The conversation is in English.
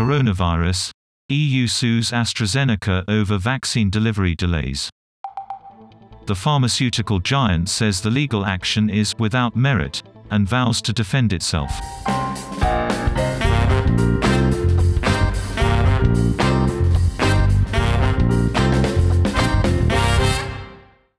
coronavirus. EU sues AstraZeneca over vaccine delivery delays. The pharmaceutical giant says the legal action is without merit and vows to defend itself.